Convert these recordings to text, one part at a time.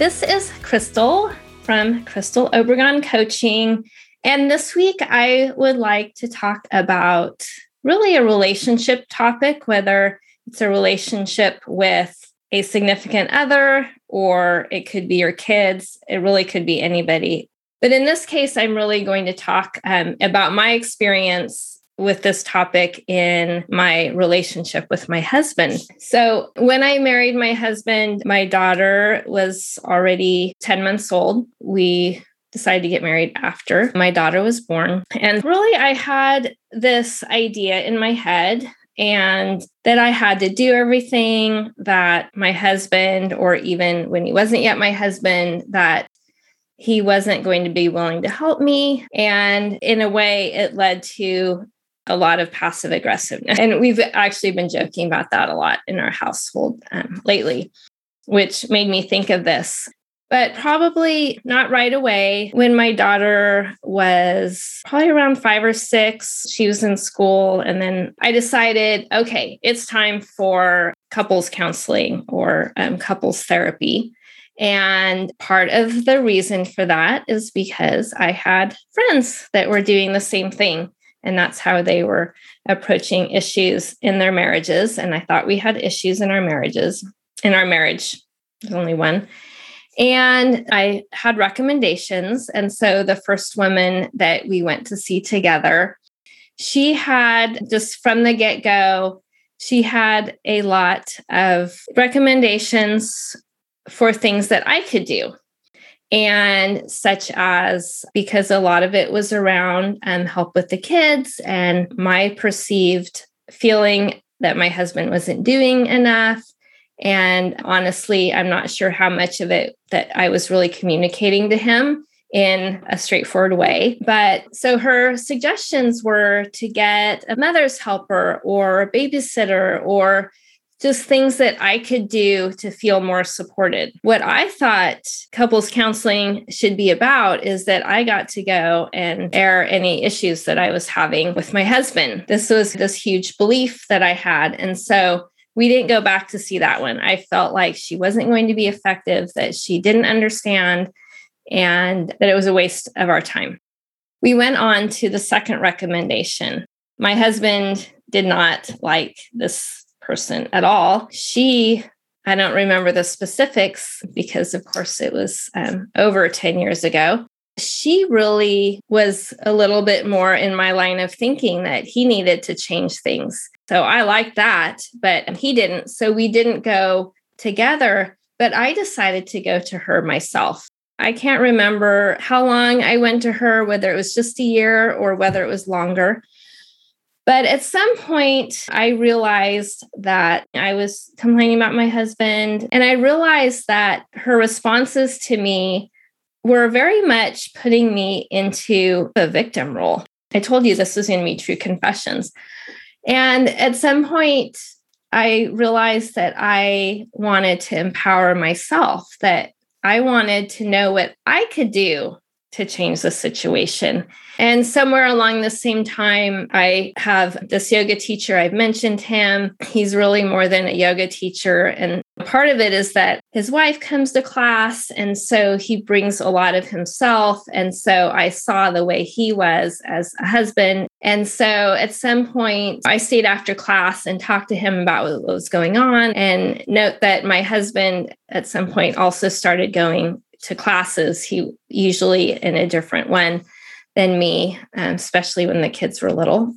This is Crystal from Crystal Obregon Coaching. And this week, I would like to talk about really a relationship topic, whether it's a relationship with a significant other or it could be your kids. It really could be anybody. But in this case, I'm really going to talk um, about my experience with this topic in my relationship with my husband. So, when I married my husband, my daughter was already 10 months old. We decided to get married after my daughter was born. And really, I had this idea in my head and that I had to do everything that my husband, or even when he wasn't yet my husband, that he wasn't going to be willing to help me. And in a way, it led to a lot of passive aggressiveness. And we've actually been joking about that a lot in our household um, lately, which made me think of this. But probably not right away. When my daughter was probably around five or six, she was in school. And then I decided, okay, it's time for couples counseling or um, couples therapy. And part of the reason for that is because I had friends that were doing the same thing. And that's how they were approaching issues in their marriages. And I thought we had issues in our marriages, in our marriage. There's only one. And I had recommendations. And so the first woman that we went to see together, she had just from the get go, she had a lot of recommendations for things that I could do and such as because a lot of it was around um, help with the kids and my perceived feeling that my husband wasn't doing enough and honestly i'm not sure how much of it that i was really communicating to him in a straightforward way. But so her suggestions were to get a mother's helper or a babysitter or just things that I could do to feel more supported. What I thought couples counseling should be about is that I got to go and air any issues that I was having with my husband. This was this huge belief that I had. And so we didn't go back to see that one. I felt like she wasn't going to be effective, that she didn't understand, and that it was a waste of our time. We went on to the second recommendation. My husband did not like this person at all. She, I don't remember the specifics because, of course, it was um, over 10 years ago. She really was a little bit more in my line of thinking that he needed to change things. So I liked that, but he didn't. So we didn't go together, but I decided to go to her myself. I can't remember how long I went to her, whether it was just a year or whether it was longer. But at some point, I realized that I was complaining about my husband, and I realized that her responses to me were very much putting me into the victim role. I told you this was going to be true confessions. And at some point, I realized that I wanted to empower myself, that I wanted to know what I could do to change the situation. And somewhere along the same time, I have this yoga teacher. I've mentioned him. He's really more than a yoga teacher. And part of it is that his wife comes to class. And so he brings a lot of himself. And so I saw the way he was as a husband. And so at some point, I stayed after class and talked to him about what was going on. And note that my husband at some point also started going to classes, he usually in a different one than me, um, especially when the kids were little.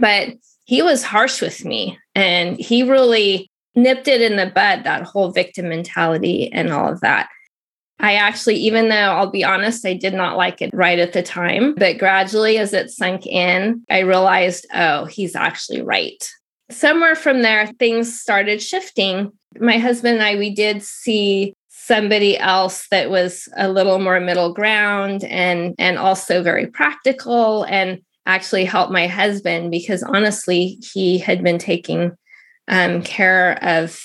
But he was harsh with me and he really nipped it in the bud, that whole victim mentality and all of that. I actually, even though I'll be honest, I did not like it right at the time, but gradually as it sunk in, I realized, oh, he's actually right. Somewhere from there, things started shifting. My husband and I, we did see somebody else that was a little more middle ground and and also very practical and actually helped my husband because honestly he had been taking um, care of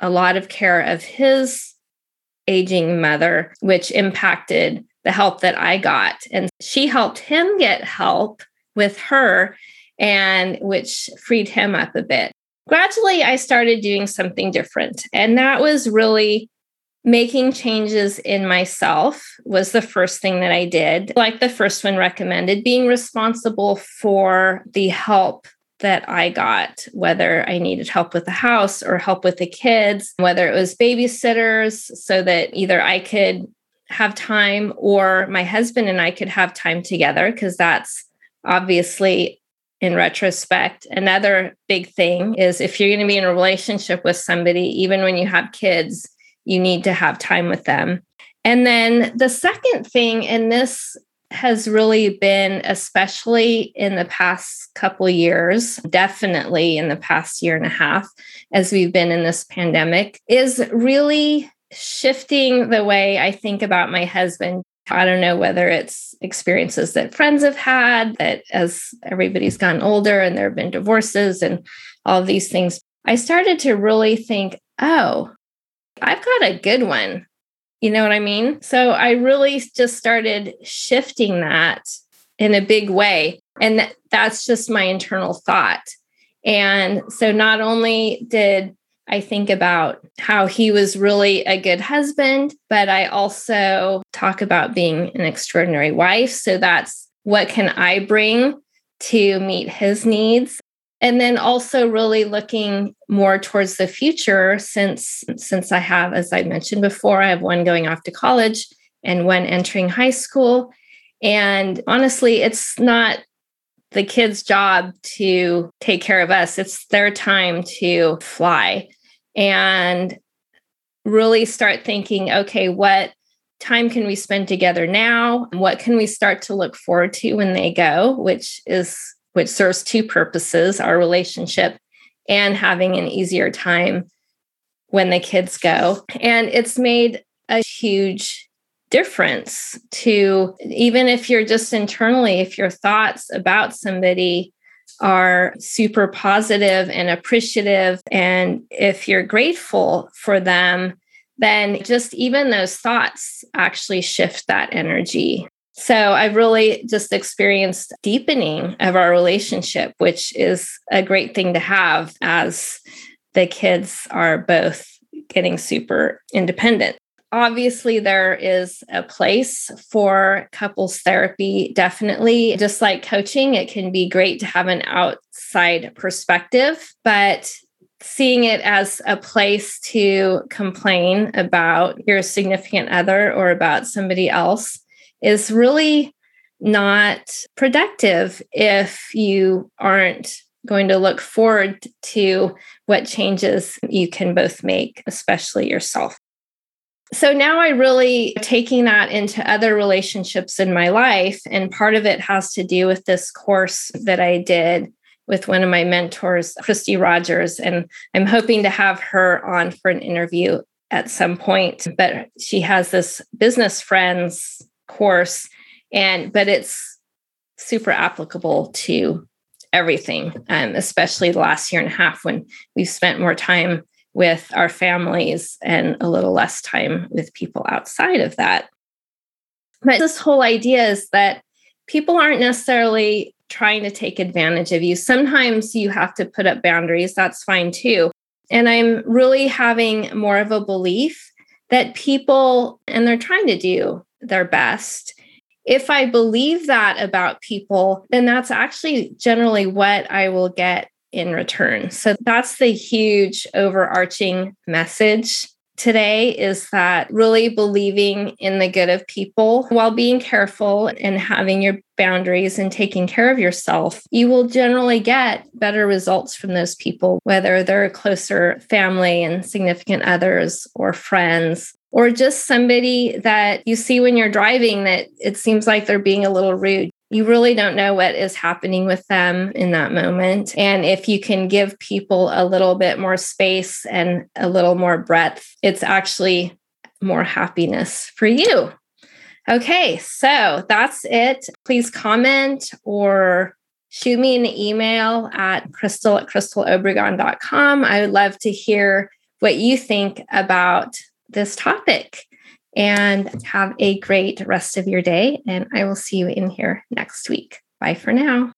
a lot of care of his aging mother which impacted the help that i got. And she helped him get help with her and which freed him up a bit. Gradually i started doing something different. And that was really making changes in myself was the first thing that I did. Like the first one recommended, being responsible for the help that I got, whether I needed help with the house or help with the kids, whether it was babysitters, so that either I could have time or my husband and I could have time together, because that's obviously in retrospect. Another big thing is if you're going to be in a relationship with somebody, even when you have kids, you need to have time with them. And then the second thing, and this has really been, especially in the past couple years, definitely in the past year and a half, as we've been in this pandemic, is really shifting the way I think about my husband. I don't know whether it's experiences that friends have had, that as everybody's gotten older and there have been divorces and all these things, I started to really think, oh, I've got a good one. You know what I mean? So I really just started shifting that in a big way. And that's just my internal thought. And so not only did I think about how he was really a good husband, but I also talk about being an extraordinary wife. So that's what can I bring to meet his needs and then also really looking more towards the future since since i have as i mentioned before i have one going off to college and one entering high school. And honestly it's not the kids job to take care of us. It's their time to fly and really start thinking okay what time can we spend together now? What can we start to look forward to when they go which is which serves two purposes our relationship and having an easier time when the kids go. And it's made a huge difference to even if you're just internally, if your thoughts about somebody are super positive and appreciative, and if you're grateful for them, then just even those thoughts actually shift that energy. So I've really just experienced deepening of our relationship, which is a great thing to have as the kids are both getting super independent. Obviously, there is a place for couples therapy, definitely. Just like coaching, it can be great to have an outside perspective, but seeing it as a place to complain about your significant other or about somebody else is really not productive if you aren't going to look forward to what changes you can both make, especially yourself. So now I really taking that into other relationships in my life. And part of it has to do with this course that I did with one of my mentors, Christy Rogers. And I'm hoping to have her on for an interview at some point. But she has this business friends course and but it's super applicable to everything um, especially the last year and a half when we've spent more time with our families and a little less time with people outside of that. But this whole idea is that people aren't necessarily trying to take advantage of you. Sometimes you have to put up boundaries that's fine too. And i'm really having more of a belief that people and they're trying to do their best. If I believe that about people, then that's actually generally what I will get in return. So that's the huge overarching message today is that really believing in the good of people while being careful and having your boundaries and taking care of yourself, you will generally get better results from those people, whether they're closer family and significant others or friends or just somebody that you see when you're driving that it seems like they're being a little rude. You really don't know what is happening with them in that moment. And if you can give people a little bit more space and a little more breadth, it's actually more happiness for you. Okay, so that's it. Please comment or shoot me an email at crystal at crystalobregon.com. I would love to hear what you think about this topic and have a great rest of your day. And I will see you in here next week. Bye for now.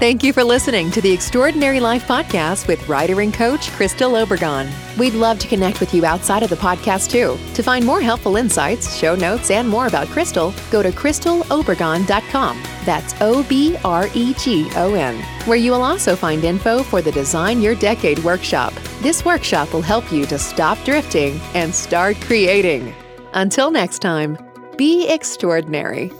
Thank you for listening to the Extraordinary Life Podcast with writer and coach Crystal Obregon. We'd love to connect with you outside of the podcast too. To find more helpful insights, show notes, and more about Crystal, go to crystalobregon.com. That's O B R E G O N, where you will also find info for the Design Your Decade workshop. This workshop will help you to stop drifting and start creating. Until next time, be extraordinary.